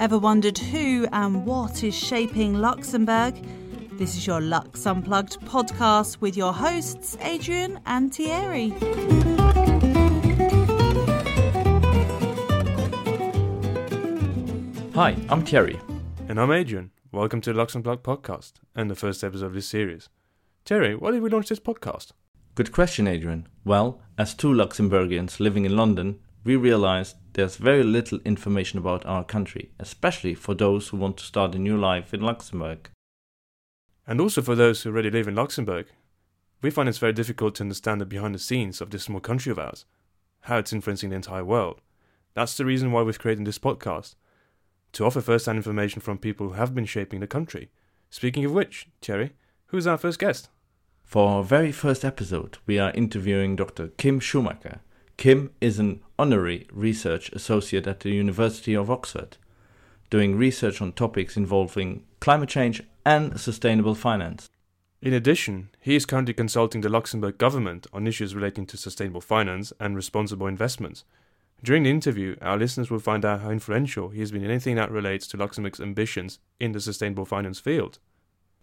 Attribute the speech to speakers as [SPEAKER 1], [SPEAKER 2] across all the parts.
[SPEAKER 1] Ever wondered who and what is shaping Luxembourg? This is your Lux Unplugged podcast with your hosts, Adrian and Thierry.
[SPEAKER 2] Hi, I'm Thierry.
[SPEAKER 3] And I'm Adrian. Welcome to the Lux Unplugged podcast and the first episode of this series. Thierry, why did we launch this podcast?
[SPEAKER 2] Good question, Adrian. Well, as two Luxembourgians living in London, we realized there's very little information about our country, especially for those who want to start a new life in Luxembourg.
[SPEAKER 3] And also for those who already live in Luxembourg. We find it's very difficult to understand the behind the scenes of this small country of ours, how it's influencing the entire world. That's the reason why we've created this podcast, to offer first hand information from people who have been shaping the country. Speaking of which, Thierry, who's our first guest?
[SPEAKER 2] For our very first episode, we are interviewing Dr. Kim Schumacher. Kim is an honorary research associate at the University of Oxford, doing research on topics involving climate change and sustainable finance.
[SPEAKER 3] In addition, he is currently consulting the Luxembourg government on issues relating to sustainable finance and responsible investments. During the interview, our listeners will find out how influential he has been in anything that relates to Luxembourg's ambitions in the sustainable finance field.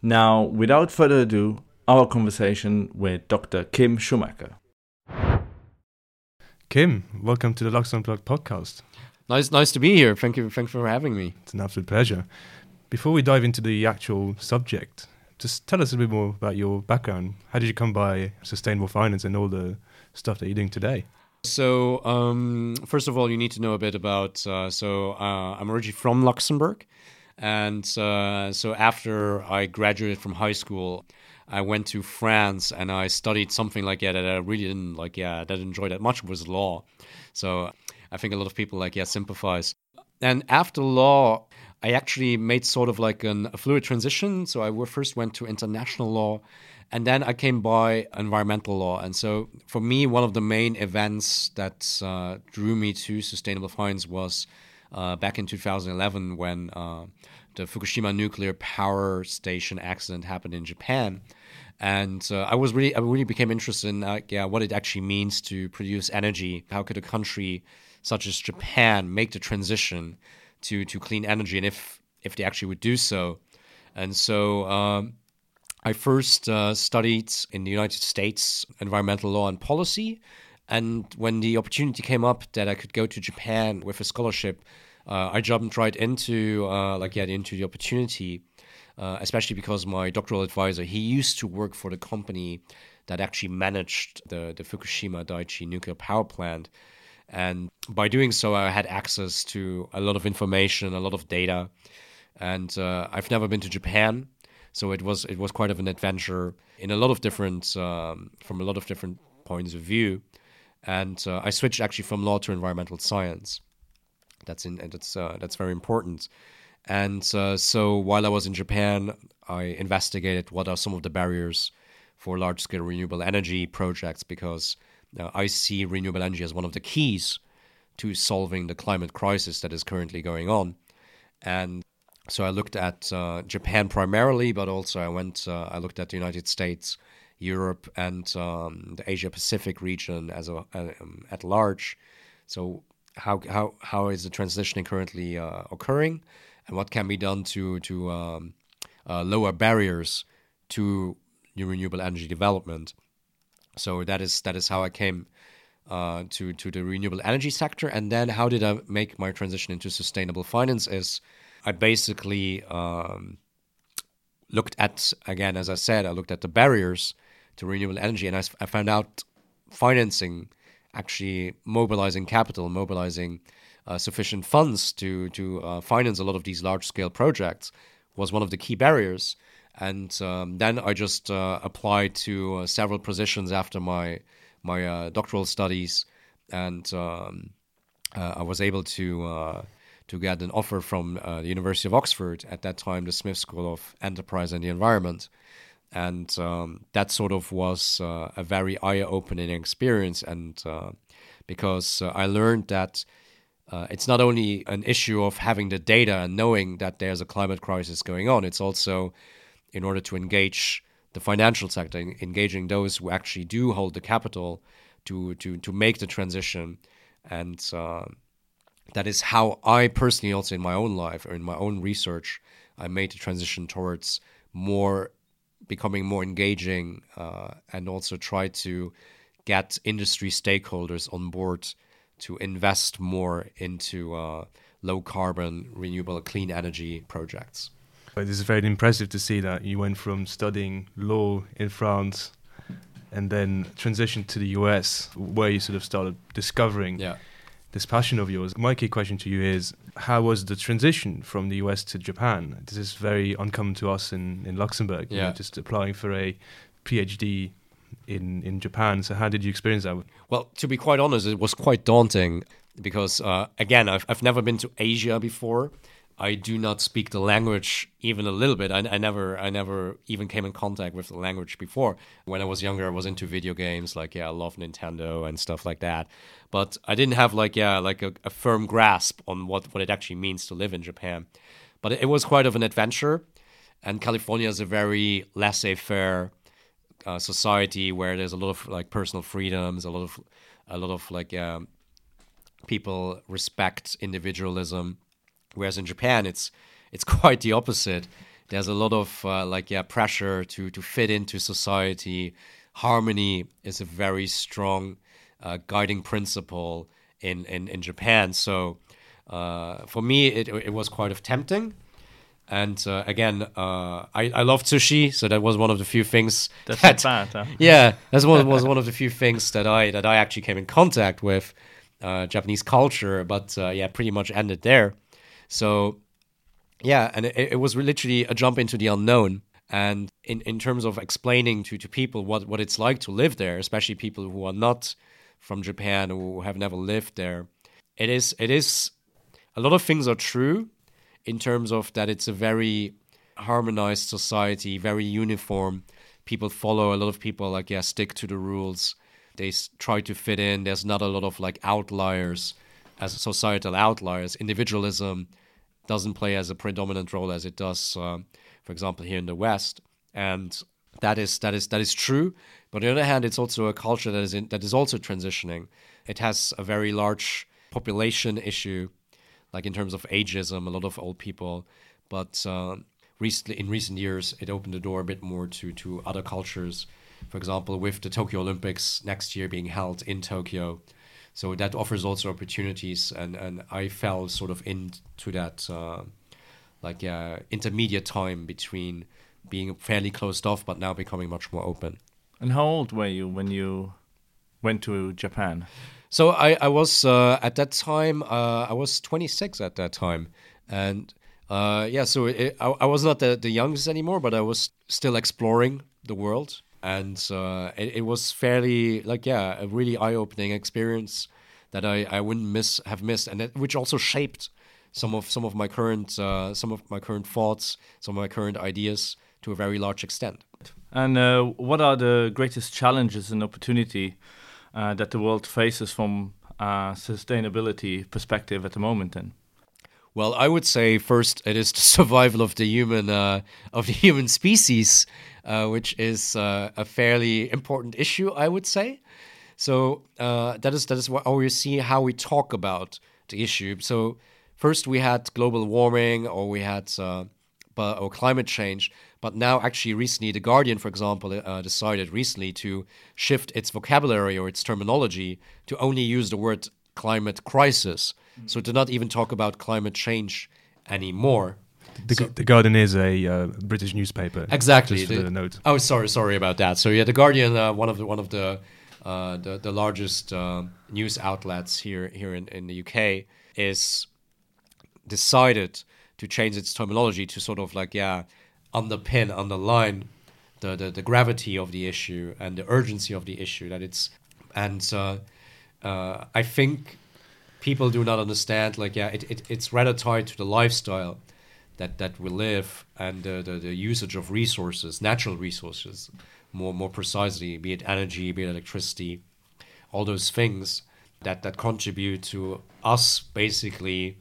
[SPEAKER 2] Now, without further ado, our conversation with Dr. Kim Schumacher.
[SPEAKER 3] Kim, welcome to the Lux Unplugged podcast.
[SPEAKER 4] Nice, nice to be here. Thank you, thank you for having me.
[SPEAKER 3] It's an absolute pleasure. Before we dive into the actual subject, just tell us a bit more about your background. How did you come by sustainable finance and all the stuff that you're doing today?
[SPEAKER 4] So, um, first of all, you need to know a bit about. Uh, so, uh, I'm originally from Luxembourg, and uh, so after I graduated from high school, I went to France and I studied something like yeah that I really didn't like yeah that I didn't enjoy that much was law. So, I think a lot of people like yeah sympathize. And after law, I actually made sort of like an, a fluid transition. So I first went to international law, and then I came by environmental law. And so for me, one of the main events that uh, drew me to sustainable finance was uh, back in 2011 when uh, the Fukushima nuclear power station accident happened in Japan. And uh, I was really, I really became interested in, yeah, what it actually means to produce energy. How could a country such as Japan make the transition to to clean energy, and if if they actually would do so. And so um, I first uh, studied in the United States environmental law and policy. And when the opportunity came up that I could go to Japan with a scholarship, uh, I jumped right into uh, like yeah into the opportunity, uh, especially because my doctoral advisor he used to work for the company that actually managed the the Fukushima Daiichi nuclear power plant. And by doing so, I had access to a lot of information, a lot of data. And uh, I've never been to Japan, so it was it was quite of an adventure in a lot of different um, from a lot of different points of view. And uh, I switched actually from law to environmental science. That's in that's uh, that's very important. And uh, so while I was in Japan, I investigated what are some of the barriers for large scale renewable energy projects because uh, I see renewable energy as one of the keys to solving the climate crisis that is currently going on. And so I looked at uh, Japan primarily, but also I went, uh, I looked at the United States, Europe, and um, the Asia Pacific region as a, um, at large. So how how how is the transitioning currently uh, occurring, and what can be done to to um, uh, lower barriers to new renewable energy development? So that is that is how I came uh, to to the renewable energy sector, and then how did I make my transition into sustainable finance? Is I basically um, looked at again, as I said, I looked at the barriers to renewable energy, and I, I found out financing, actually mobilizing capital, mobilizing sufficient funds to to uh, finance a lot of these large scale projects was one of the key barriers. And um, then I just uh, applied to uh, several positions after my my uh, doctoral studies, and um, uh, I was able to uh, to get an offer from uh, the University of Oxford at that time, the Smith School of Enterprise and the Environment, and um, that sort of was a very eye-opening experience, and because I learned that. Uh, it's not only an issue of having the data and knowing that there's a climate crisis going on, it's also in order to engage the financial sector, engaging those who actually do hold the capital to to to make the transition, and uh, that is how I personally also in my own life or in my own research I made the transition towards more becoming more engaging uh, and also try to get industry stakeholders on board to invest more into uh, low carbon, renewable, clean energy projects.
[SPEAKER 3] But it is very impressive to see that you went from studying law in France and then transitioned to the US, where you sort of started discovering
[SPEAKER 4] Yeah.
[SPEAKER 3] this passion of yours. My key question to you is how was the transition from the US to Japan? This is very uncommon to us in, in Luxembourg. you know,
[SPEAKER 4] Yeah.
[SPEAKER 3] just applying for a PhD in, in Japan. So, how did you experience that?
[SPEAKER 4] Well, to be quite honest, it was quite daunting because, uh, again, I've, I've never been to Asia before. I do not speak the language even a little bit. I, I never, I never even came in contact with the language before. When I was younger, I was into video games, like yeah, I love Nintendo and stuff like that. But I didn't have like yeah, like a, a firm grasp on what what it actually means to live in Japan. But it, it was quite of an adventure, and California is a very laissez-faire uh, society where there's a lot of like personal freedoms, a lot of a lot of like um, people respect individualism, whereas in Japan it's it's quite the opposite. There's a lot of uh, like yeah pressure to to fit into society. Harmony is a very strong uh, guiding principle in, in in Japan. So uh, for me, it it was quite of tempting. And uh, again, uh, I, I love sushi, so that was one of the few things
[SPEAKER 2] That's
[SPEAKER 4] that,
[SPEAKER 2] bad, huh?
[SPEAKER 4] yeah, that's one was one of the few things that I that I actually came in contact with uh, Japanese culture, but uh, yeah, pretty much ended there. So yeah, and it, it was literally a jump into the unknown. And in, in terms of explaining to, to people what, what it's like to live there, especially people who are not from Japan who have never lived there, it is it is a lot of things are true in terms of that it's a very harmonized society, very uniform. People follow a lot of people like yeah stick to the rules. They s- try to fit in. There's not a lot of like outliers as societal outliers. Individualism doesn't play as a predominant role as it does, uh, for example, here in the West, and that is that is that is true. But on the other hand, it's also a culture that is in, that is also transitioning. It has a very large population issue, like in terms of ageism, a lot of old people. But uh, recently, in recent years, it opened the door a bit more to to other cultures. For example, with the Tokyo Olympics next year being held in Tokyo, so that offers also opportunities and and i fell sort of into that uh, like uh, intermediate time between being fairly closed off but now becoming much more open
[SPEAKER 2] And how old were you when you went to Japan?
[SPEAKER 4] So i i was uh, at that time uh, i was 26 at that time. And uh, yeah so it, I, I was not the, the youngest anymore but i was still exploring the world. And uh, it, it was fairly like yeah a really eye-opening experience that I, I wouldn't miss have missed. And which also shaped some of some of my current uh, some of my current thoughts some of my current ideas to a very large extent.
[SPEAKER 2] And uh, what are the greatest challenges and opportunity uh, that the world faces from a sustainability perspective at the moment? Then,
[SPEAKER 4] Well, I would say first it is the survival of the human uh, of the human species, uh, which is uh, a fairly important issue. I would say. So uh, that is that is what we see how we talk about the issue. So first we had global warming, or we had uh, or climate change, but now actually recently the Guardian, for example, uh, decided recently to shift its vocabulary or its terminology to only use the word climate crisis. So to not even talk about climate change anymore.
[SPEAKER 3] The, the Guardian is a uh, British newspaper.
[SPEAKER 4] Exactly.
[SPEAKER 3] Just for
[SPEAKER 4] The-
[SPEAKER 3] the note.
[SPEAKER 4] Oh, sorry, sorry about that. So yeah, the Guardian, uh, one of the one of the uh, the, the largest uh, news outlets here here in, in the UK, is decided to change its terminology to sort of like yeah, underpin, underline the, the, the gravity of the issue and the urgency of the issue that it's and uh, uh, I think people do not understand like yeah it, it, it's rather tied to the lifestyle that that we live and the, the, the usage of resources natural resources more more precisely be it energy be it electricity all those things that that contribute to us basically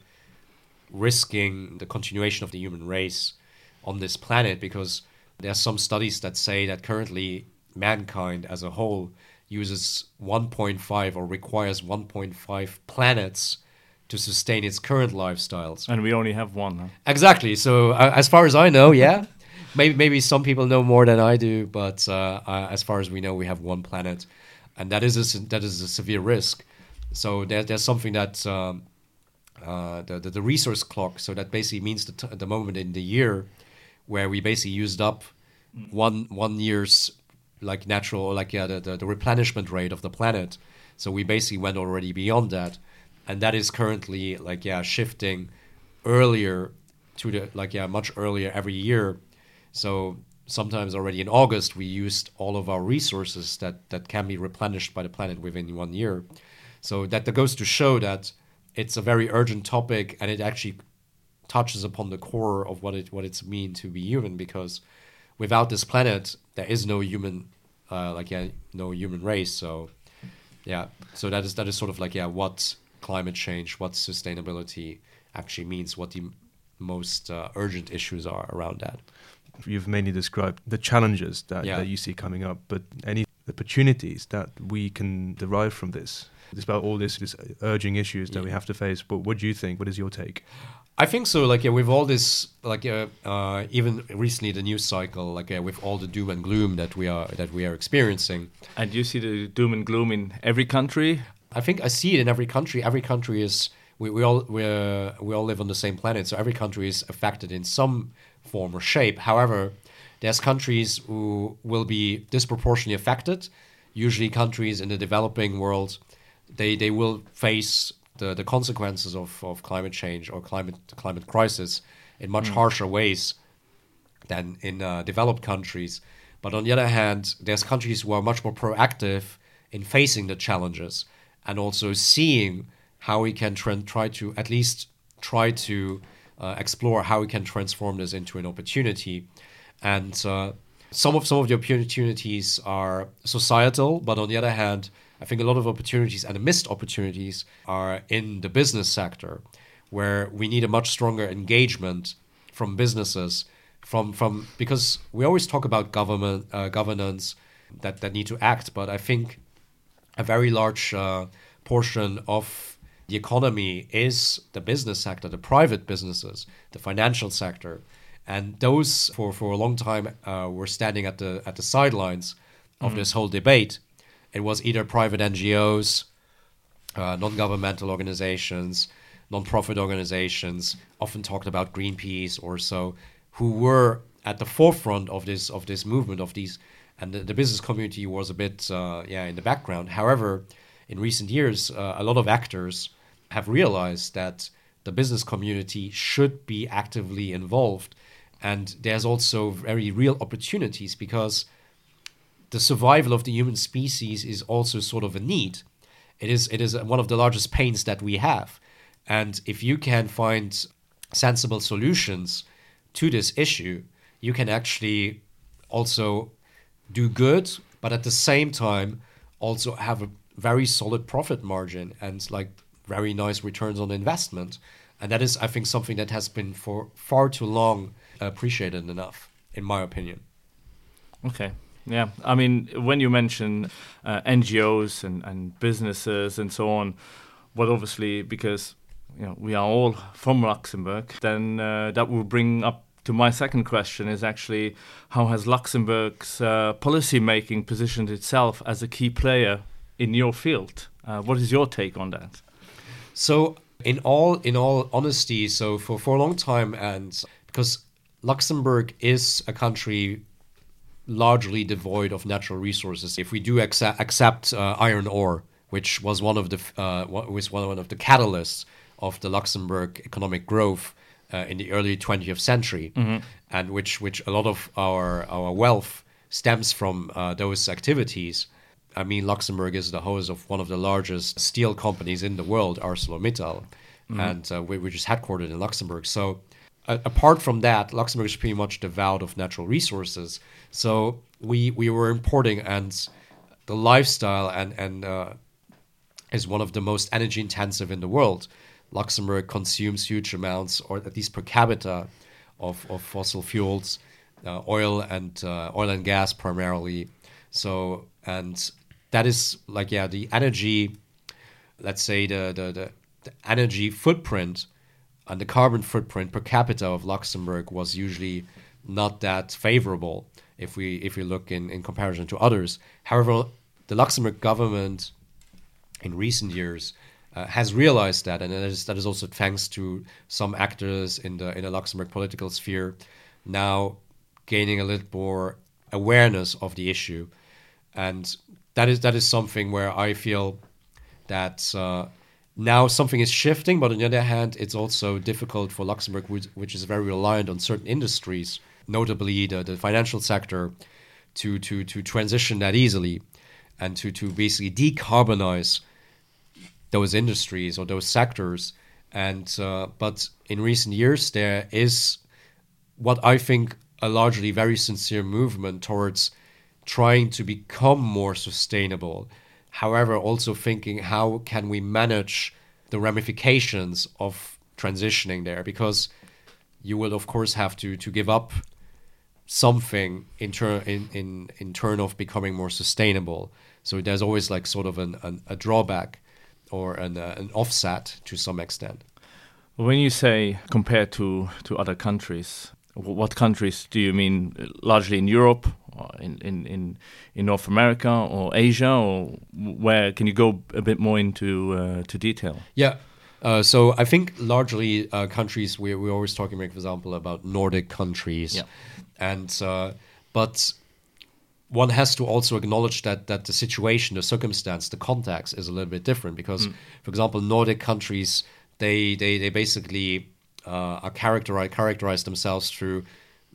[SPEAKER 4] risking the continuation of the human race on this planet because there are some studies that say that currently mankind as a whole uses 1.5 or requires 1.5 planets to sustain its current lifestyles.
[SPEAKER 2] And we only have one. Huh?
[SPEAKER 4] Exactly. So uh, as far as I know, yeah. maybe maybe some people know more than I do, but uh, uh, as far as we know, we have one planet, and that is a, that is a severe risk. So there, there's something that um, uh, the, the the resource clock. So that basically means the, t- the moment in the year where we basically used up mm. one one year's like natural like yeah the, the, the replenishment rate of the planet. So we basically went already beyond that, and that is currently like yeah shifting earlier to the like yeah much earlier every year. So sometimes already in August we used all of our resources that that can be replenished by the planet within one year. So that, that goes to show that it's a very urgent topic and it actually touches upon the core of what it what it's mean to be human because without this planet there is no human uh, like yeah no human race so yeah so that is that is sort of like yeah what climate change what sustainability actually means what the most uh, urgent issues are around that
[SPEAKER 3] You've mainly described the challenges that,
[SPEAKER 4] Yeah.
[SPEAKER 3] that you see coming up, but any opportunities that we can derive from this, despite all this, this urging issues that we have to face. But what do you think? What is your take?
[SPEAKER 4] I think so. Like yeah, with all this, like uh, uh, even recently the news cycle, like uh, with all the doom and gloom that we are that we are experiencing,
[SPEAKER 2] And you see the doom and gloom in every country.
[SPEAKER 4] I think I see it in every country. Every country is we, we all we we all live on the same planet, so every country is affected in some form or shape. However, there's countries who will be disproportionately affected. Usually, countries in the developing world, they they will face the, the consequences of, of climate change or climate climate crisis in much harsher ways than in uh, developed countries. But on the other hand, there's countries who are much more proactive in facing the challenges and also seeing how we can tran try to at least try to uh, explore how we can transform this into an opportunity. And uh, some of some of the opportunities are societal, but on the other hand, I think a lot of opportunities and missed opportunities are in the business sector, where we need a much stronger engagement from businesses, from from because we always talk about government uh, governance that that need to act, but I think a very large uh, portion of the economy is the business sector, the private businesses, the financial sector, and those for, for a long time uh, were standing at the at the sidelines of this whole debate. It was either private NGOs, uh, non-governmental organizations, non-profit organizations, often talked about Greenpeace or so, who were at the forefront of this of this movement of these, and the, the business community was a bit uh, yeah in the background. However, in recent years, uh, a lot of actors have realized that the business community should be actively involved, and there's also very real opportunities because the survival of the human species is also sort of a need. It is it is one of the largest pains that we have, and if you can find sensible solutions to this issue, you can actually also do good, but at the same time also have a very solid profit margin and like very nice returns on investment. And that is, I think, something that has been for far too long appreciated enough, in my opinion.
[SPEAKER 2] Okay. Yeah. I mean, when you mention uh, NGOs and, and businesses and so on, well, obviously, because you know we are all from Luxembourg, then uh, that will bring up to my second question: is actually how has Luxembourg's uh, policy making positioned itself as a key player in your field? Uh, what is your take on that?
[SPEAKER 4] So, in all in all honesty, so for for a long time, and because Luxembourg is a country largely devoid of natural resources, if we do accept, accept uh, iron ore, which was one of the uh, wa- was one of the catalysts of the Luxembourg economic growth uh, in the early 20th century, and which which a lot of our our wealth stems from uh, those activities. I mean, Luxembourg is the host of one of the largest steel companies in the world, ArcelorMittal, and uh, whi- which is headquartered in Luxembourg. So, apart from that, Luxembourg is pretty much devout of natural resources. So we we were importing, and the lifestyle and and uh, is one of the most energy intensive in the world. Luxembourg consumes huge amounts, or at least per capita, of, of fossil fuels, uh, oil and uh, oil and gas primarily. So and that is like yeah the energy, let's say the the, the the energy footprint and the carbon footprint per capita of Luxembourg was usually not that favorable if we if we look in, in comparison to others. However, the Luxembourg government in recent years uh, has realized that, and that is, that is also thanks to some actors in the in the Luxembourg political sphere now gaining a little more awareness of the issue, and that is that is something where I feel that uh, now something is shifting, but on the other hand, it's also difficult for Luxembourg, which, which is very reliant on certain industries, notably the, the financial sector, to to to transition that easily, and to to basically decarbonize those industries or those sectors. And uh, but in recent years, there is what I think a largely very sincere movement towards trying to become more sustainable. However, also thinking how can we manage the ramifications of transitioning there because you will of course have to to give up something in turn in, in in turn of becoming more sustainable. So there's always like sort of an, an a drawback or an, uh, an offset to some extent.
[SPEAKER 2] When you say compared to, to other countries, what countries do you mean? Largely in Europe, in, in, in, in North America, or Asia, or where? Can you go a bit more into uh, to detail?
[SPEAKER 4] Yeah. Uh, so I think largely uh, countries we we're always talking, for example, about Nordic countries,
[SPEAKER 2] Yeah.
[SPEAKER 4] and uh, but one has to also acknowledge that that the situation, the circumstance, the context is a little bit different because, for example, Nordic countries they they they basically uh, are characterized characterize themselves through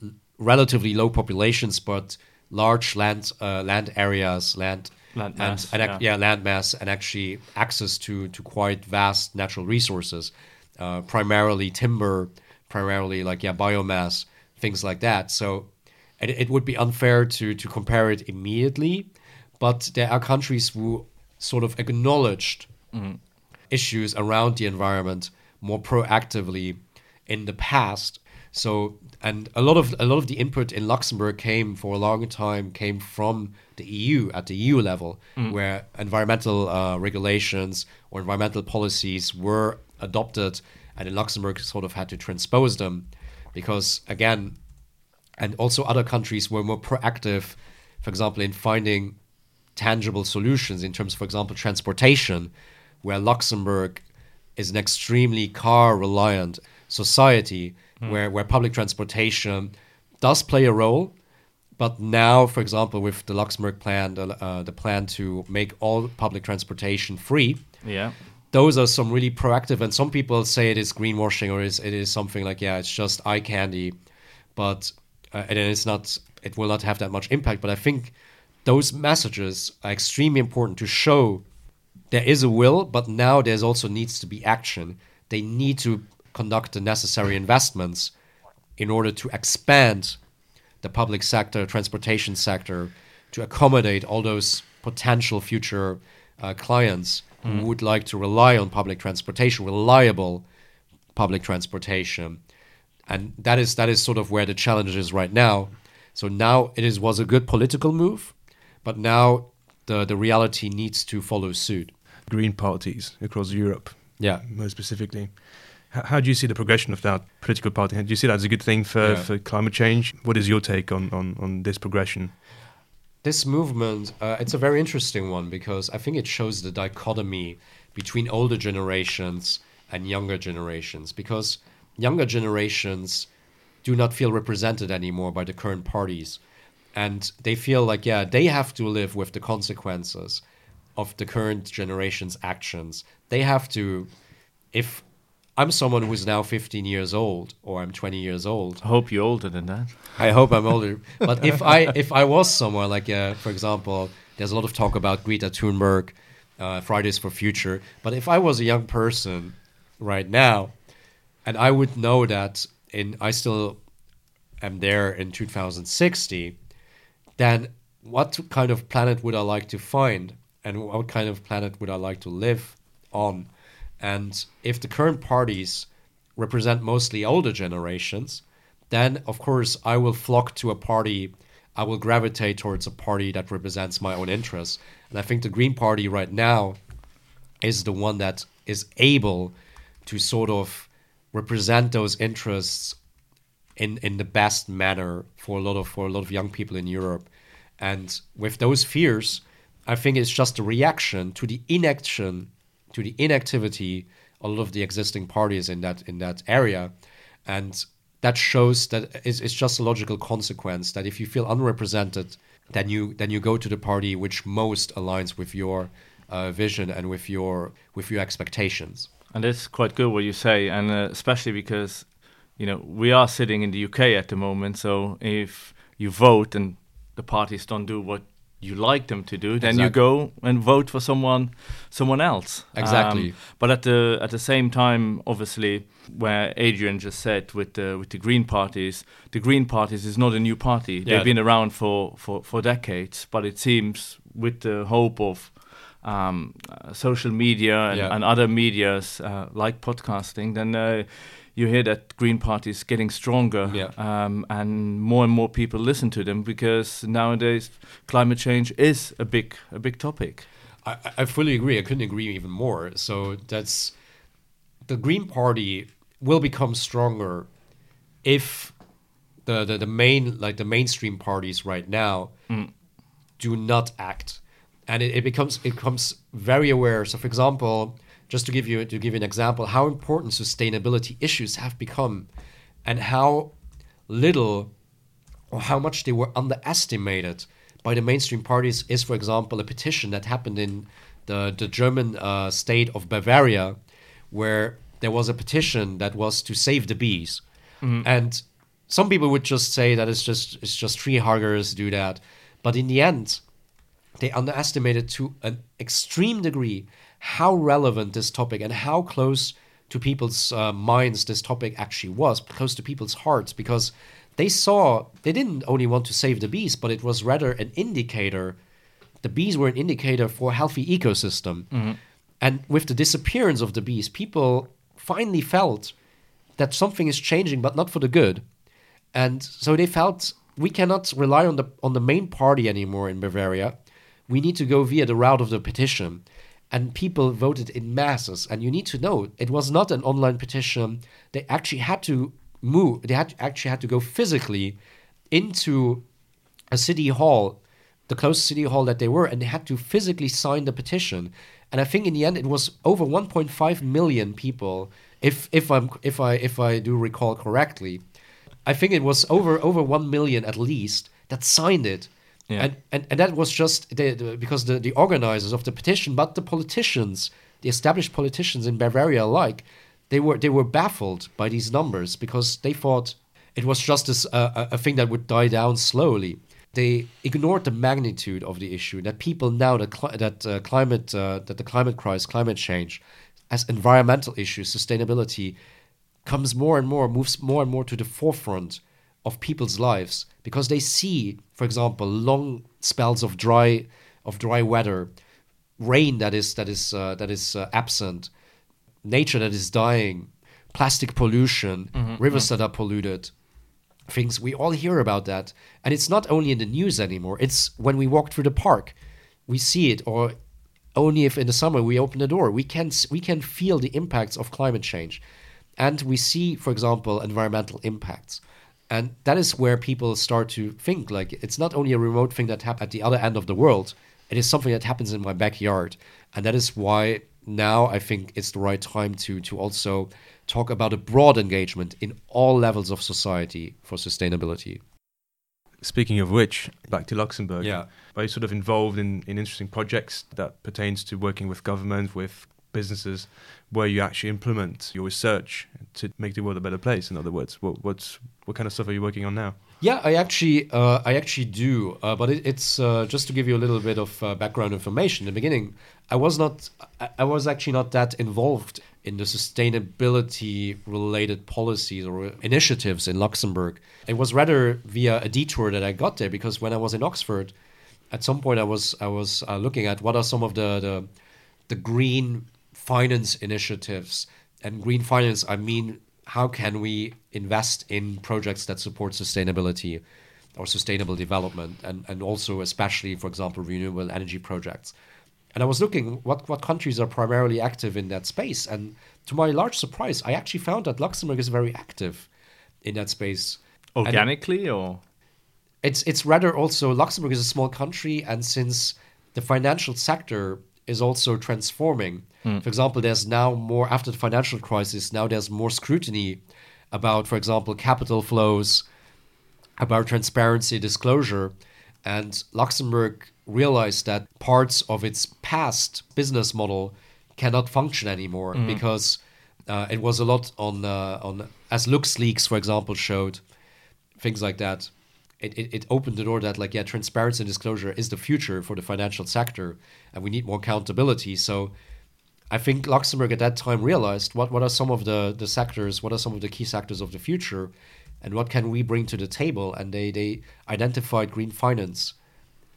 [SPEAKER 4] l- relatively low populations but large land uh, land areas land
[SPEAKER 2] Land
[SPEAKER 4] and,
[SPEAKER 2] mass,
[SPEAKER 4] and ac-
[SPEAKER 2] yeah.
[SPEAKER 4] yeah land mass and actually access to to quite vast natural resources uh, primarily timber primarily like yeah biomass things like that so it, it would be unfair to to compare it immediately but there are countries who sort of acknowledged issues around the environment more proactively in the past. So and a lot of a lot of the input in Luxembourg came for a long time came from the EU at the EU level, where environmental uh, regulations or environmental policies were adopted, and in Luxembourg sort of had to transpose them, because again, and also other countries were more proactive, for example, in finding tangible solutions in terms for example, transportation, where Luxembourg is an extremely car reliant society where, where public transportation does play a role. But now, for example, with the Luxembourg plan, the, uh, the plan to make all public transportation free,
[SPEAKER 2] Yeah.
[SPEAKER 4] those are some really proactive and some people say it is greenwashing or is it is something like yeah it's just eye candy but uh, and it's not it will not have that much impact but i think those messages are extremely important to show there is a will but now there's also needs to be action they need to conduct the necessary investments in order to expand the public sector, transportation sector, to accommodate all those potential future uh, clients who would like to rely on public transportation, reliable public transportation, and that is that is sort of where the challenge is right now. So now it is was a good political move, but now the the reality needs to follow suit.
[SPEAKER 3] Green parties across Europe,
[SPEAKER 4] Yeah.
[SPEAKER 3] most specifically. How do you see the progression of that political party? Do you see that as a good thing for,
[SPEAKER 4] Yeah.
[SPEAKER 3] for climate change? What is your take on, on, on this progression?
[SPEAKER 4] this movement uh, it's a very interesting one because i think it shows the dichotomy between older generations and younger generations because younger generations do not feel represented anymore by the current parties and they feel like yeah they have to live with the consequences of the current generation's actions they have to if i'm someone who's now 15 years old or i'm 20 years old
[SPEAKER 2] I hope you're older than that.
[SPEAKER 4] I hope I'm older. But if I if I was somewhere like, uh, for example, there's a lot of talk about Greta Thunberg, uh, Fridays for Future. But if I was a young person right now, and I would know that in I still am there in 2060, then what kind of planet would I like to find, and what kind of planet would I like to live on? And if the current parties represent mostly older generations, then of course I will flock to a party. I will gravitate towards a party that represents my own interests. And I think the Green Party right now is the one that is able to sort of represent those interests in in the best manner for a lot of for a lot of young people in Europe. And with those fears, I think it's just a reaction to the inaction, to the inactivity a lot of the existing parties in that in that area, and that shows that it's, it's just a logical consequence that if you feel unrepresented, then you then you go to the party which most aligns with your uh, vision and with your with your expectations.
[SPEAKER 2] And it's quite good what you say, and uh, especially because you know we are sitting in the UK at the moment. So if you vote and the parties don't do what you like them to do, then exactly. you go and vote for someone someone else.
[SPEAKER 4] Exactly. Um,
[SPEAKER 2] but at the at the same time, obviously, where Adrian just said with the with the Green parties, the Green parties is not a new party. Yeah. They've been around for, for, for decades, but it seems with the hope of um, uh, social media and, yeah. and other medias uh, like podcasting, then uh, you hear that Green Party is getting stronger,
[SPEAKER 4] yeah.
[SPEAKER 2] um, and more and more people listen to them because nowadays climate change is a big a big topic.
[SPEAKER 4] I, I fully agree. I couldn't agree even more. So that's the Green Party will become stronger if the, the, the main like the mainstream parties right now mm. do not act and it, it becomes it becomes very aware so for example just to give you to give you an example how important sustainability issues have become and how little or how much they were underestimated by the mainstream parties is for example a petition that happened in the the German uh, state of Bavaria where there was a petition that was to save the bees mm-hmm. and some people would just say that it's just it's just tree huggers do that but in the end they underestimated to an extreme degree how relevant this topic and how close to people's uh, minds this topic actually was, close to people's hearts, because they saw they didn't only want to save the bees, but it was rather an indicator. The bees were an indicator for a healthy ecosystem. Mm-hmm. And with the disappearance of the bees, people finally felt that something is changing, but not for the good. And so they felt we cannot rely on the on the main party anymore in Bavaria. We need to go via the route of the petition and people voted in masses. And you need to know it was not an online petition. They actually had to move. They had actually had to go physically into a city hall, the closest city hall that they were, and they had to physically sign the petition. And I think in the end it was over 1.5 million people, if if I'm if I if I do recall correctly. I think it was over over one million at least that signed it yeah. And, and and that was just the, the, because the, the organizers of the petition, but the politicians, the established politicians in Bavaria alike, they were they were baffled by these numbers because they thought it was just this, uh, a thing that would die down slowly. They ignored the magnitude of the issue that people now that cli- that uh, climate uh, that the climate crisis, climate change, as environmental issues, sustainability, comes more and more moves more and more to the forefront of people's lives because they see, for example, long spells of dry of dry weather, rain that is that is uh, that is uh, absent, nature that is dying, plastic pollution, mm-hmm, rivers mm-hmm. that are polluted. Things we all hear about that, and it's not only in the news anymore. It's when we walk through the park, we see it, or only if in the summer we open the door, we can we can feel the impacts of climate change, and we see, for example, environmental impacts and that is where people start to think like it's not only a remote thing that happens at the other end of the world it is something that happens in my backyard. And that is why now i think it's the right time to to also talk about a broad engagement in all levels of society for sustainability.
[SPEAKER 3] Speaking of which back to luxembourg.
[SPEAKER 4] Yeah.
[SPEAKER 3] Are you sort of involved in, in interesting projects that pertains to working with government with businesses where you actually implement your research to make the world a better place. In other words, what what's what kind of stuff are you working on now?
[SPEAKER 4] Yeah, I actually uh, I actually do, uh, but it, it's uh, just to give you a little bit of uh, background information. In the beginning, I was not I, was actually not that involved in the sustainability related policies or initiatives in Luxembourg. It was rather via a detour that I got there because when I was in Oxford, at some point I was I was uh, looking at what are some of the the, the green finance initiatives. And green finance, I mean, how can we invest in projects that support sustainability or sustainable development, and, and also, especially, for example, renewable energy projects. And I was looking what, what countries are primarily active in that space. And to my large surprise, I actually found that Luxembourg is very active in that space.
[SPEAKER 2] Organically or?
[SPEAKER 4] It's, it's rather also, Luxembourg is a small country. And since the financial sector is also transforming, for example, there's now more, after the financial crisis, now there's more scrutiny about, for example, capital flows, about transparency, disclosure. And Luxembourg realized that parts of its past business model cannot function anymore because uh, it was a lot on uh, on as LuxLeaks, for example, showed things like that. It, it, it opened the door that like yeah, transparency and disclosure is the future for the financial sector, and we need more accountability. So I think Luxembourg at that time realized what, what are some of the, the sectors, what are some of the key sectors of the future, and what can we bring to the table? And they, they identified green finance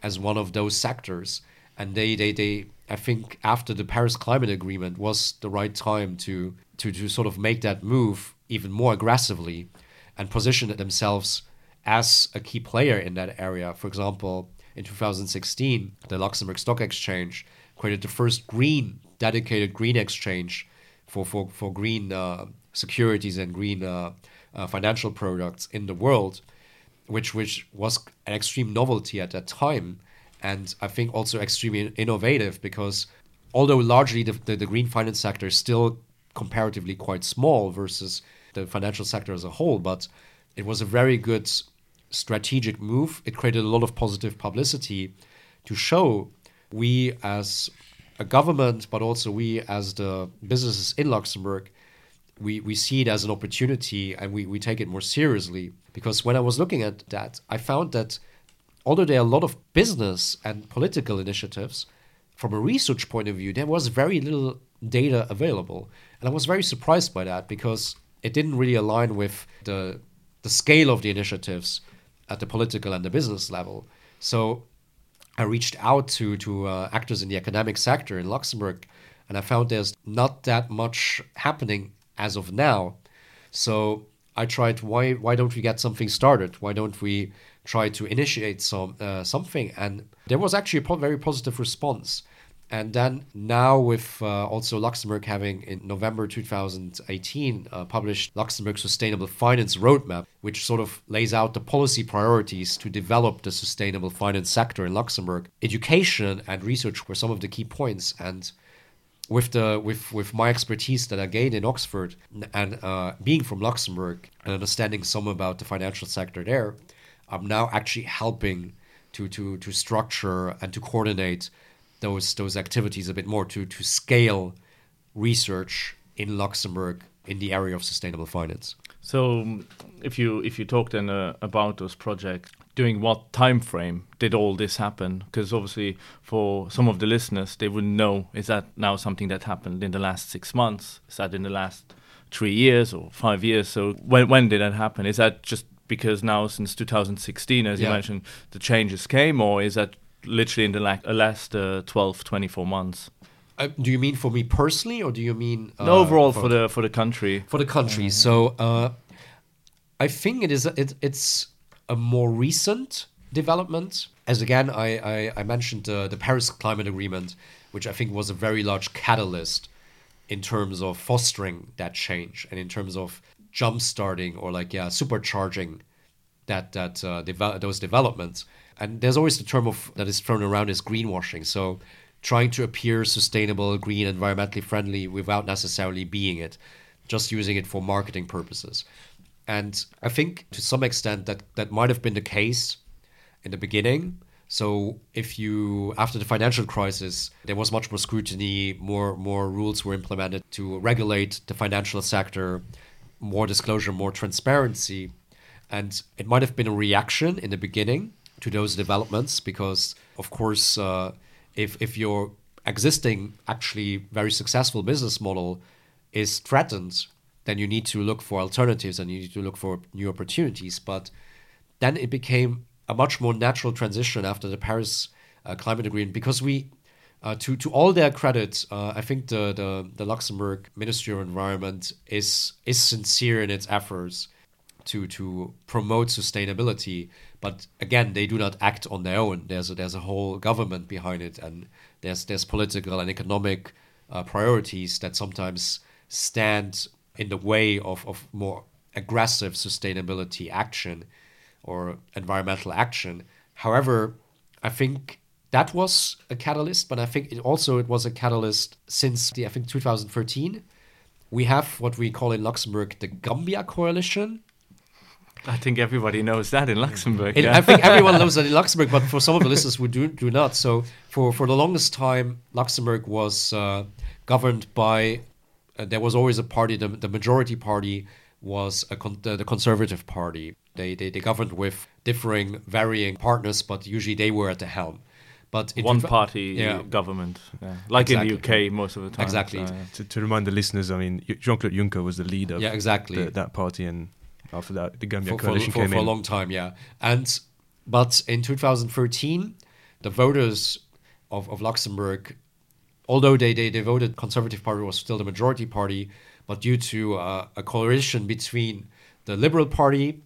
[SPEAKER 4] as one of those sectors. And they, they, they I think after the Paris Climate Agreement was the right time to, to, to sort of make that move even more aggressively and position themselves as a key player in that area. For example, in 2016, the Luxembourg Stock Exchange created the first green dedicated green exchange for for, for green uh, securities and green uh, uh, financial products in the world, which which was an extreme novelty at that time, and I think also extremely innovative because although largely the, the, the green finance sector is still comparatively quite small versus the financial sector as a whole, but it was a very good strategic move. It created a lot of positive publicity to show we as a government, but also we as the businesses in Luxembourg, we, we see it as an opportunity and we, we take it more seriously. Because when I was looking at that, I found that although there are a lot of business and political initiatives, from a research point of view, there was very little data available. And I was very surprised by that because it didn't really align with the, the scale of the initiatives at the political and the business level. So I reached out to to uh, actors in the academic sector in Luxembourg, and I found there's not that much happening as of now. So I tried why why don't we get something started? Why don't we try to initiate some uh, something? And there was actually a very positive response. And then now with uh, also Luxembourg having in November 2018 uh, published Luxembourg Sustainable Finance Roadmap, which sort of lays out the policy priorities to develop the sustainable finance sector in Luxembourg. Education and research were some of the key points. And with the with with my expertise that I gained in Oxford and uh, being from Luxembourg and understanding some about the financial sector there, I'm now actually helping to to to structure and to coordinate those those activities a bit more to to scale research in Luxembourg in the area of sustainable finance.
[SPEAKER 2] So, um, if you if you talk then uh, about those projects, during what time frame did all this happen? Because obviously, for some of the listeners, they wouldn't know is that now something that happened in the last six months? Is that in the last three years or five years? So, when when did that happen? Is that just because now since 2016, as you mentioned, the changes came, or is that literally in the la- uh, last uh, 12, 24 months?
[SPEAKER 4] Uh, do you mean for me personally, or do you mean uh,
[SPEAKER 2] No, overall for the for the country.
[SPEAKER 4] for the country? So uh, I think it is it, it's a more recent development. As again, I I, I mentioned uh, the Paris Climate Agreement, which I think was a very large catalyst in terms of fostering that change and in terms of jumpstarting or like yeah supercharging that that uh, devel- those developments. And there's always the term of that is thrown around as greenwashing. So trying to appear sustainable, green, environmentally friendly without necessarily being it, just using it for marketing purposes. And I think to some extent that that might have been the case in the beginning. So if you after the financial crisis, there was much more scrutiny, more more rules were implemented to regulate the financial sector, more disclosure, more transparency. And it might have been a reaction in the beginning to those developments because, of course, uh, if, if your existing, actually very successful business model is threatened, then you need to look for alternatives and you need to look for new opportunities. But then it became a much more natural transition after the Paris uh, Climate Agreement because we, uh, to to all their credit, uh, I think the, the the Luxembourg Ministry of Environment is is sincere in its efforts to to promote sustainability. But again, they do not act on their own. There's a, there's a whole government behind it, and there's there's political and economic uh, priorities that sometimes stand in the way of, of more aggressive sustainability action or environmental action. However, I think that was a catalyst, but I think it also it was a catalyst since the I think 2013. We have what we call in Luxembourg the Gambia Coalition.
[SPEAKER 2] I think everybody knows that in Luxembourg.
[SPEAKER 4] And
[SPEAKER 2] yeah.
[SPEAKER 4] I think everyone knows that in Luxembourg, but for some of the listeners who do, do not. So for, for the longest time, Luxembourg was uh, governed by, uh, there was always a party, the, the majority party was a con- the, the Conservative Party. They, they, they governed with differing, varying partners, but usually they were at the helm. But in
[SPEAKER 2] one
[SPEAKER 4] two-
[SPEAKER 2] party
[SPEAKER 4] Yeah.
[SPEAKER 2] government, yeah. like in the UK most of the time.
[SPEAKER 4] Exactly.
[SPEAKER 2] so, yeah.
[SPEAKER 3] To, to remind the listeners, I mean, Jean Claude Juncker was the leader
[SPEAKER 4] Yeah, exactly.
[SPEAKER 3] the, that party, and after that, the Gambia
[SPEAKER 4] for, for,
[SPEAKER 3] coalition
[SPEAKER 4] for,
[SPEAKER 3] came
[SPEAKER 4] for
[SPEAKER 3] in.
[SPEAKER 4] a long time, yeah. And but in 2013, the voters of, of Luxembourg, although they, they, they voted Conservative Party was still the majority party, but due to uh, a coalition between the Liberal Party,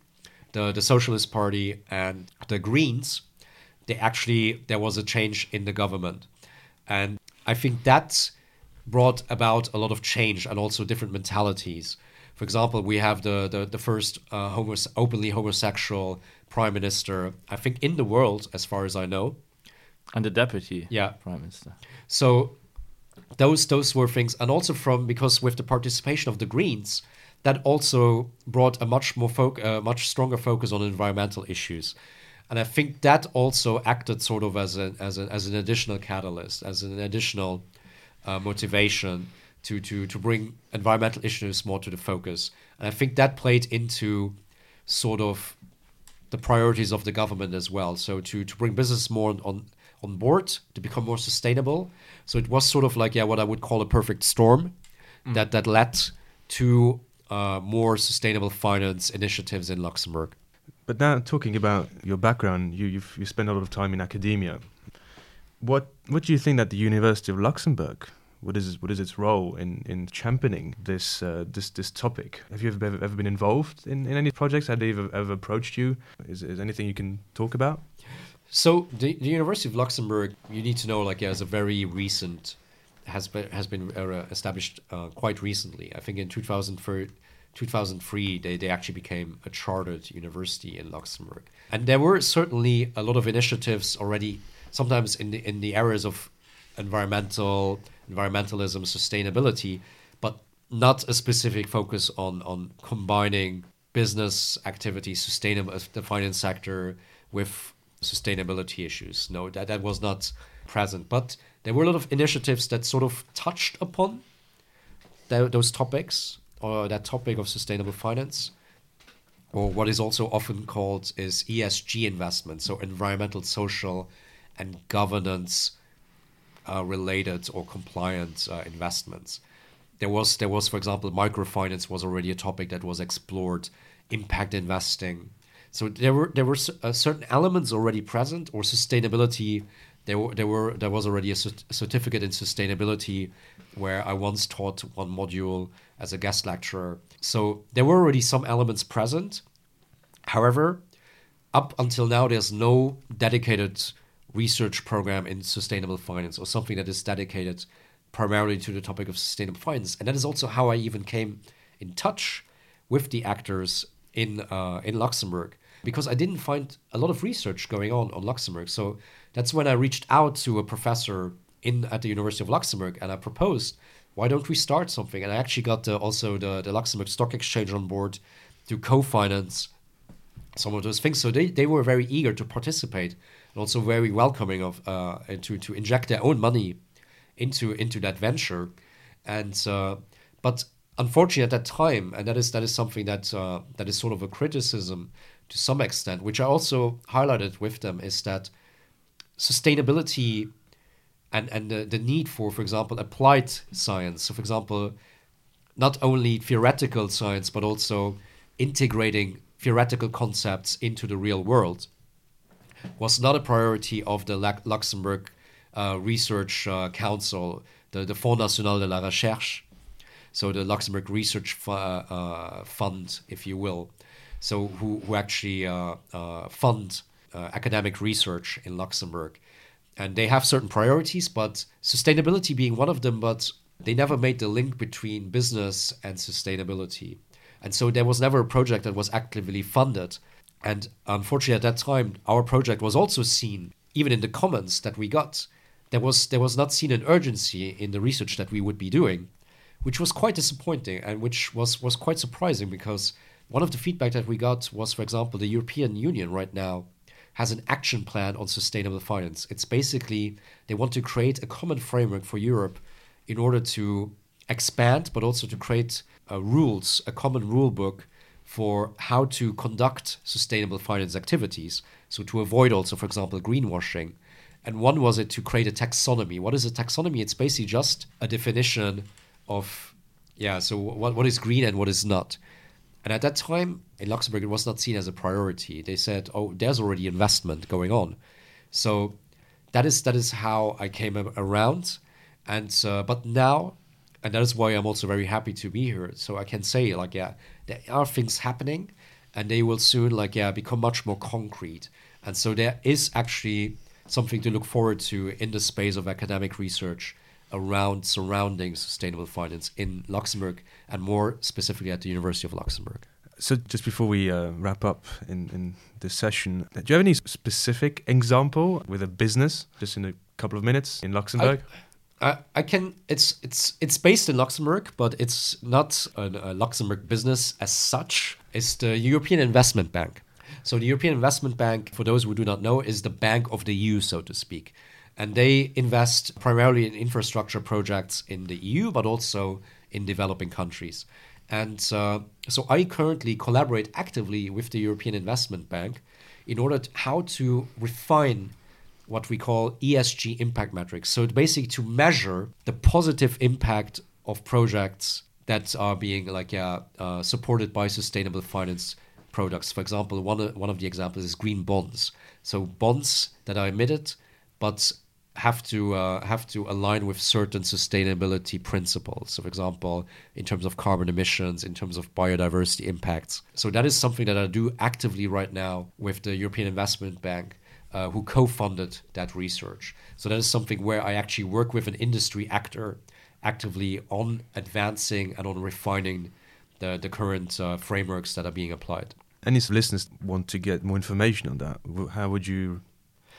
[SPEAKER 4] the, the Socialist Party, and the Greens, they actually there was a change in the government, and I think that brought about a lot of change and also different mentalities. For example, we have the the, the first uh, openly homosexual prime minister, I think, in the world, as far as I know.
[SPEAKER 2] And the deputy
[SPEAKER 4] Yeah.
[SPEAKER 2] prime minister.
[SPEAKER 4] So those those were things, and also from because with the participation of the Greens, that also brought a much more foc- uh, much stronger focus on environmental issues, and I think that also acted sort of as a as a, as an additional catalyst, as an additional uh, motivation to to to bring environmental issues more to the focus, and I think that played into sort of the priorities of the government as well. So to to bring business more on on board to become more sustainable. So it was sort of like yeah, what I would call a perfect storm that that led to uh, more sustainable finance initiatives in Luxembourg.
[SPEAKER 3] But now, talking about your background, you you've, you spent a lot of time in academia. What what do you think that the University of Luxembourg? What is what is its role in, in championing this uh, this this topic? Have you ever ever been involved in, in any projects? Have they ever, ever approached you? Is is anything you can talk about?
[SPEAKER 4] So the, the University of Luxembourg, you need to know, like, yeah, a very recent, has been has been uh, established uh, quite recently. I think in 2003, 2003 they, they actually became a chartered university in Luxembourg, and there were certainly a lot of initiatives already. Sometimes in the in the areas of environmental environmentalism, sustainability, but not a specific focus on on combining business activities, sustainable the finance sector with sustainability issues. No, that that was not present. But there were a lot of initiatives that sort of touched upon tho- those topics or that topic of sustainable finance. Or what is also often called is ESG investment, so environmental, social, and governance uh, related or compliant uh, investments. There was, there was, for example, microfinance was already a topic that was explored, impact investing. So there were there were uh, certain elements already present, or sustainability. There were there were there was already a certificate in sustainability, where I once taught one module as a guest lecturer. So there were already some elements present. However, up until now, there's no dedicated research program in sustainable finance or something that is dedicated primarily to the topic of sustainable finance. And that is also how I even came in touch with the actors in uh, in Luxembourg because I didn't find a lot of research going on on Luxembourg. So that's when I reached out to a professor in at the University of Luxembourg and I proposed, why don't we start something? And I actually got the, also the, the Luxembourg Stock Exchange on board to co-finance some of those things. So they, they were very eager to participate and also very welcoming of uh, to to inject their own money into into that venture. And uh, but unfortunately at that time, and that is that is something that uh, that is sort of a criticism to some extent, which I also highlighted with them, is that sustainability and and the, the need for, for example, applied science. So, for example, not only theoretical science but also integrating theoretical concepts into the real world was not a priority of the Luxembourg uh, Research uh, Council, the, the Fonds National de la Recherche, so the Luxembourg Research uh, Fund, if you will, so who, who actually uh, uh, fund uh, academic research in Luxembourg. and they have certain priorities, but sustainability being one of them, but they never made the link between business and sustainability. And so there was never a project that was actively funded. And unfortunately, at that time, our project was also seen, even in the comments that we got, there was there was not seen an urgency in the research that we would be doing, which was quite disappointing and which was was quite surprising because one of the feedback that we got was, for example, the European Union right now has an action plan on sustainable finance. It's basically they want to create a common framework for Europe in order to expand, but also to create uh, rules, a common rule book for how to conduct sustainable finance activities. So to avoid also, for example, greenwashing. And one was it to create a taxonomy. What is a taxonomy? It's basically just a definition of, yeah, so what, what is green and what is not. And at that time in Luxembourg, it was not seen as a priority. They said, "Oh, there's already investment going on," so that is that is how I came around. And uh, but now, and that is why I'm also very happy to be here. So I can say, like, yeah, there are things happening, and they will soon, like, yeah, become much more concrete. And so there is actually something to look forward to in the space of academic research around surrounding sustainable finance in Luxembourg and more specifically at the University of Luxembourg.
[SPEAKER 3] So, just before we uh, wrap up in, in this session, do you have any specific example with a business, just in a couple of minutes in Luxembourg?
[SPEAKER 4] I, I can. It's it's it's based in Luxembourg, but it's not a, Luxembourg business as such. It's the European Investment Bank. So the European Investment Bank, for those who do not know, is the bank of the EU, so to speak and they invest primarily in infrastructure projects in the EU, but also in developing countries. And uh, so I currently collaborate actively with the European Investment Bank in order to, how to refine what we call ESG impact metrics. So basically to measure the positive impact of projects that are being like yeah, uh, supported by sustainable finance products. For example, one of, one of the examples is green bonds. So bonds that are emitted but have to uh, have to align with certain sustainability principles. So, for example, in terms of carbon emissions, in terms of biodiversity impacts. So that is something that I do actively right now with the European Investment Bank, uh, who co-funded that research. So that is something where I actually work with an industry actor actively on advancing and on refining the the current uh, frameworks that are being applied.
[SPEAKER 3] Any listeners want to get more information on that, how would you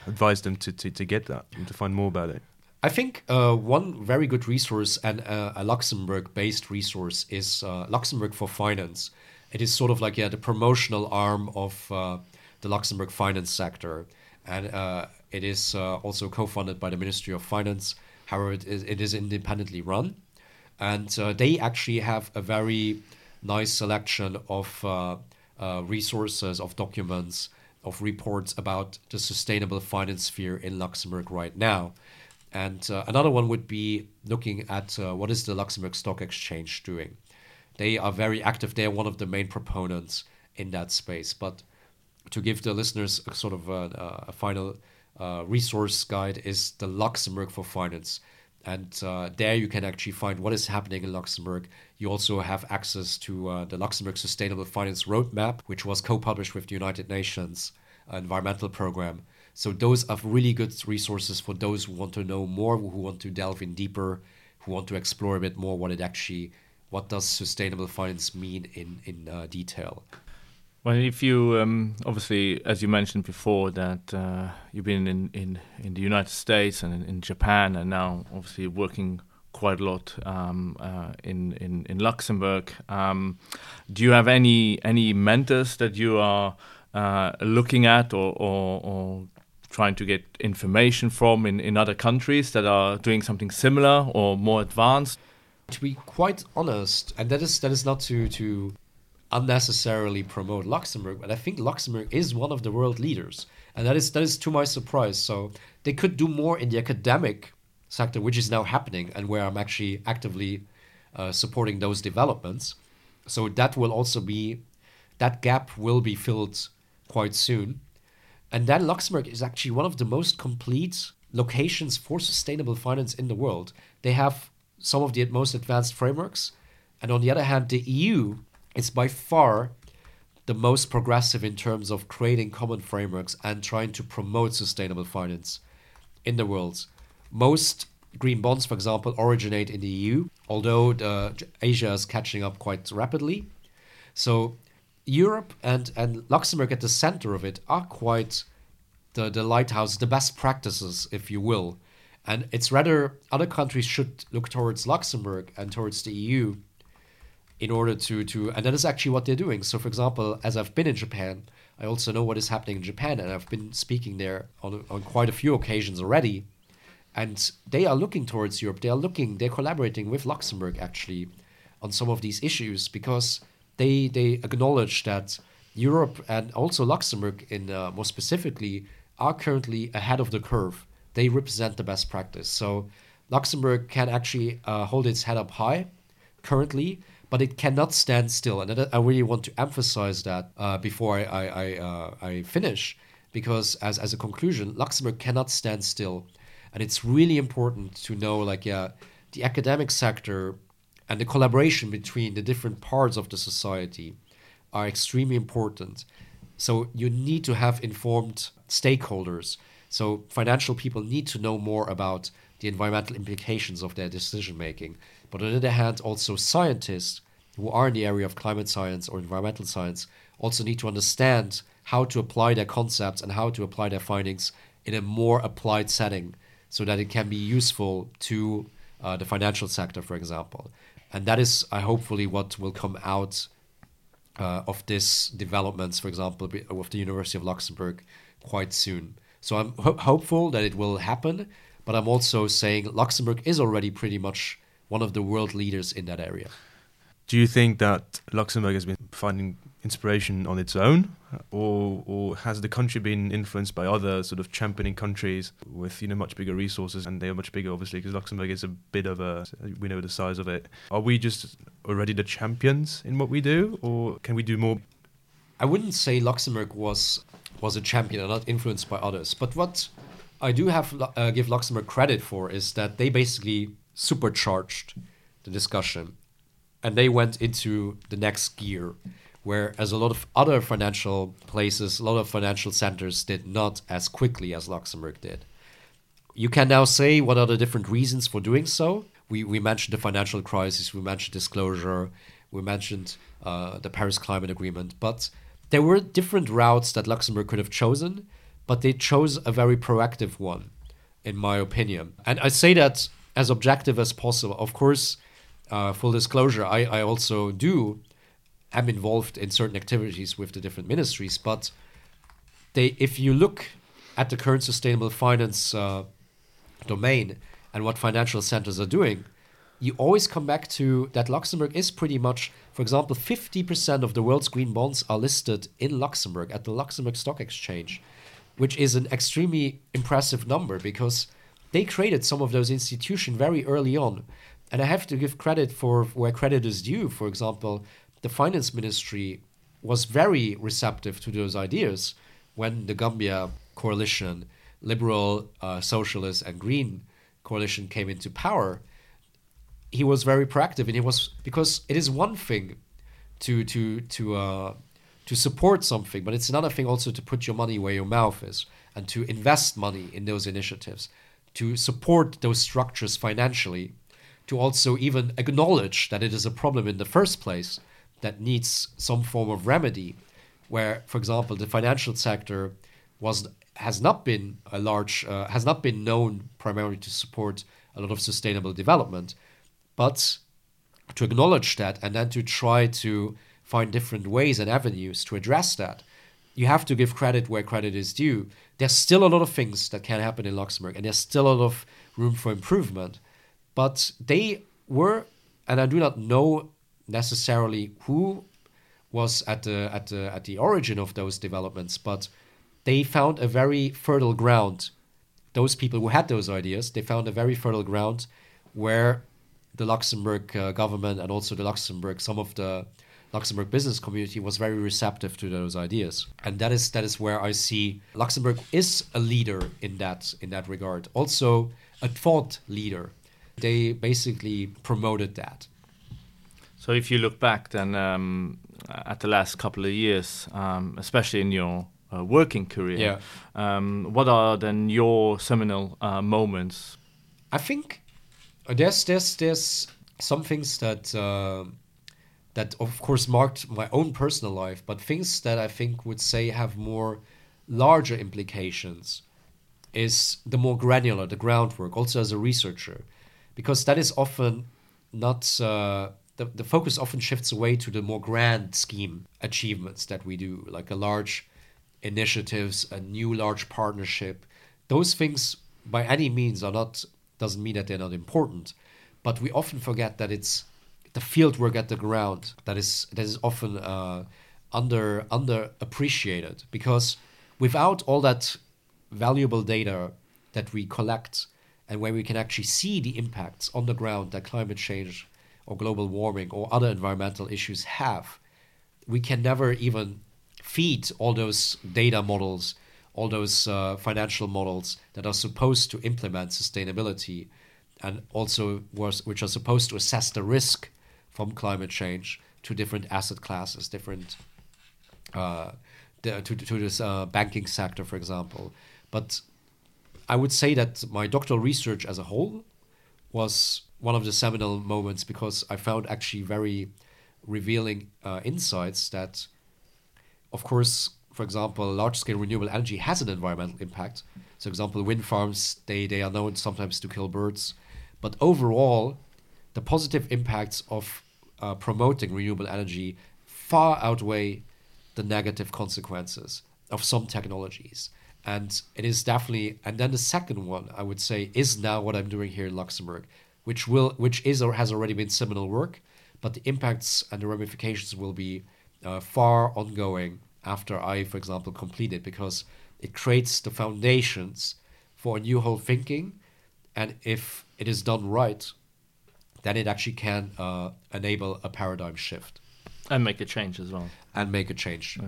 [SPEAKER 3] advise them to, to, to get that and to find more about it?
[SPEAKER 4] I think uh, one very good resource and uh, a Luxembourg based resource is uh, Luxembourg for Finance. It is sort of like yeah, the promotional arm of uh, the Luxembourg finance sector. And uh, it is uh, also co funded by the Ministry of Finance. However, it is, it is independently run. And they actually have a very nice selection of resources, of documents of reports about the sustainable finance sphere in Luxembourg right now. And uh, another one would be looking at uh, what is the Luxembourg Stock Exchange doing. They are very active. They are one of the main proponents in that space. But to give the listeners a sort of a, a final uh, resource guide is the Luxembourg for Finance. And uh, there you can actually find what is happening in Luxembourg. You also have access to uh, the Luxembourg Sustainable Finance Roadmap, which was co published with the United Nations Environmental Program. So, those are really good resources for those who want to know more, who want to delve in deeper, who want to explore a bit more what it actually, what does sustainable finance mean in, in uh, detail.
[SPEAKER 2] Well, if you um, obviously, as you mentioned before, that uh, you've been in, in, in the United States and in, in Japan, and now obviously working quite a lot um, uh, in, in in Luxembourg. Um, do you have any any mentors that you are uh, looking at or, or, or trying to get information from in, in other countries that are doing something similar or more advanced?
[SPEAKER 4] To be quite honest, and that is that is not to to unnecessarily promote Luxembourg, but I think Luxembourg is one of the world leaders, and that is that is to my surprise. So they could do more in the academic sector, which is now happening, and where I'm actually actively uh, supporting those developments. So that will also be that gap will be filled quite soon. And then Luxembourg is actually one of the most complete locations for sustainable finance in the world. They have some of the most advanced frameworks. And on the other hand, the EU is by far the most progressive in terms of creating common frameworks and trying to promote sustainable finance. in the world. Most green bonds, for example, originate in the EU, although the, Asia is catching up quite rapidly. So Europe and, and Luxembourg at the center of it are quite the, the lighthouse, the best practices, if you will. And it's rather other countries should look towards Luxembourg and towards the EU in order to, to and that is actually what they're doing. So for example, as I've been in Japan, I also know what is happening in Japan and I've been speaking there on, on quite a few occasions already. And they are looking towards Europe. They are looking, they're collaborating with Luxembourg actually on some of these issues because they they acknowledge that Europe and also Luxembourg, in uh, more specifically, are currently ahead of the curve. They represent the best practice. So Luxembourg can actually uh, hold its head up high currently, but it cannot stand still. And I really want to emphasize that uh, before I I, I, uh, I finish, because as as a conclusion, Luxembourg cannot stand still, and it's really important to know like yeah, the academic sector and the collaboration between the different parts of the society are extremely important. So you need to have informed stakeholders. So financial people need to know more about the environmental implications of their decision making. But on the other hand, also scientists who are in the area of climate science or environmental science also need to understand how to apply their concepts and how to apply their findings in a more applied setting so that it can be useful to uh, the financial sector, for example and that is uh, hopefully what will come out uh, of this developments, for example, with the University of Luxembourg quite soon. So I'm ho- hopeful that it will happen, but I'm also saying Luxembourg is already pretty much one of the world leaders in that area.
[SPEAKER 3] Do you think that Luxembourg has been finding inspiration on its own, or or has the country been influenced by other sort of championing countries with you know much bigger resources and they are much bigger obviously because Luxembourg is a bit of a we know the size of it. Are we just already the champions in what we do, or can we do more?
[SPEAKER 4] I wouldn't say Luxembourg was was a champion and not influenced by others, but what I do have uh, give Luxembourg credit for is that they basically supercharged the discussion and they went into the next gear whereas a lot of other financial places, a lot of financial centers did not as quickly as Luxembourg did. You can now say what are the different reasons for doing so. We, we mentioned the financial crisis, we mentioned disclosure, we mentioned uh, the Paris Climate Agreement, but there were different routes that Luxembourg could have chosen, but they chose a very proactive one, in my opinion. And I say that as objective as possible. Of course, uh, full disclosure, I, I also do am involved in certain activities with the different ministries, but they, if you look at the current sustainable finance uh, domain and what financial centers are doing, you always come back to that Luxembourg is pretty much, for example, 50% of the world's green bonds are listed in Luxembourg at the Luxembourg Stock Exchange, which is an extremely impressive number because they created some of those institutions very early on. And I have to give credit for where credit is due. For example, the finance ministry was very receptive to those ideas when the Gambia coalition, liberal, uh, socialist, and green coalition came into power. He was very proactive, and it was because it is one thing to to to uh, to support something, but it's another thing also to put your money where your mouth is and to invest money in those initiatives, to support those structures financially, to also even acknowledge that it is a problem in the first place that needs some form of remedy where for example the financial sector was has not been a large uh, has not been known primarily to support a lot of sustainable development but to acknowledge that and then to try to find different ways and avenues to address that. You have to give credit where credit is due. There's still a lot of things that can happen in luxembourg and there's still a lot of room for improvement. But they were and i do not know necessarily who was at the at the at the origin of those developments, but they found a very fertile ground. Those people who had those ideas, they found a very fertile ground where the Luxembourg uh, government and also the Luxembourg, some of the Luxembourg business community was very receptive to those ideas, and that is that is where I see Luxembourg is a leader in that in that regard. Also, a thought leader. They basically promoted that.
[SPEAKER 2] So if you look back then um, at the last couple of years, um, especially in your uh, working career.
[SPEAKER 4] Yeah.
[SPEAKER 2] Um, what are then your seminal uh, moments?
[SPEAKER 4] I think there's there's there's some things that uh, that of course marked my own personal life, but things that I think would say have more larger implications is the more granular, the groundwork, also as a researcher, because that is often not uh, the the focus often shifts away to the more grand scheme achievements that we do, like a large initiatives, a new large partnership. Those things by any means are not doesn't mean that they're not important, but we often forget that it's the field work at the ground that is that is often uh, under under appreciated because without all that valuable data that we collect and where we can actually see the impacts on the ground that climate change or global warming or other environmental issues have, we can never even feed all those data models, all those uh, financial models that are supposed to implement sustainability and also was, which are supposed to assess the risk from climate change to different asset classes, different uh, to, to this uh, banking sector, for example. But I would say that my doctoral research as a whole was one of the seminal moments because I found actually very revealing uh, insights that, of course, for example, large scale renewable energy has an environmental impact. So, example, wind farms, they, they are known sometimes to kill birds. But overall, the positive impacts of uh, promoting renewable energy far outweigh the negative consequences of some technologies. And it is definitely, and then the second one I would say is now what I'm doing here in Luxembourg, which will, which is or has already been seminal work, but the impacts and the ramifications will be uh, far ongoing after I, for example, complete it because it creates the foundations for a new whole thinking, and if it is done right, then it actually can uh, enable a paradigm shift
[SPEAKER 2] And make a change as well.
[SPEAKER 4] and make a change.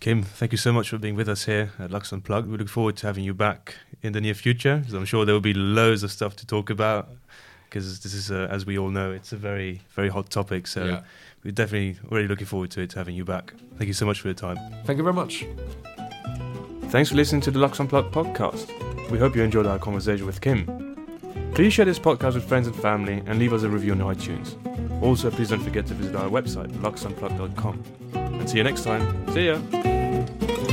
[SPEAKER 3] Kim, thank you so much for being with us here at Lux Unplugged. We look forward to having you back in the near future, because I'm sure there will be loads of stuff to talk about. Because this is, uh, as we all know, it's a very, very hot topic. So
[SPEAKER 4] Yeah.
[SPEAKER 3] we're definitely already looking forward to it, to having you back. Thank you so much for your time.
[SPEAKER 4] Thank you very much.
[SPEAKER 3] Thanks for listening to the Lux Unplugged podcast. We hope you enjoyed our conversation with Kim. Please share this podcast with friends and family and leave us a review on iTunes. Also, please don't forget to visit our website, luxunplugged.com. And see you next time. See ya!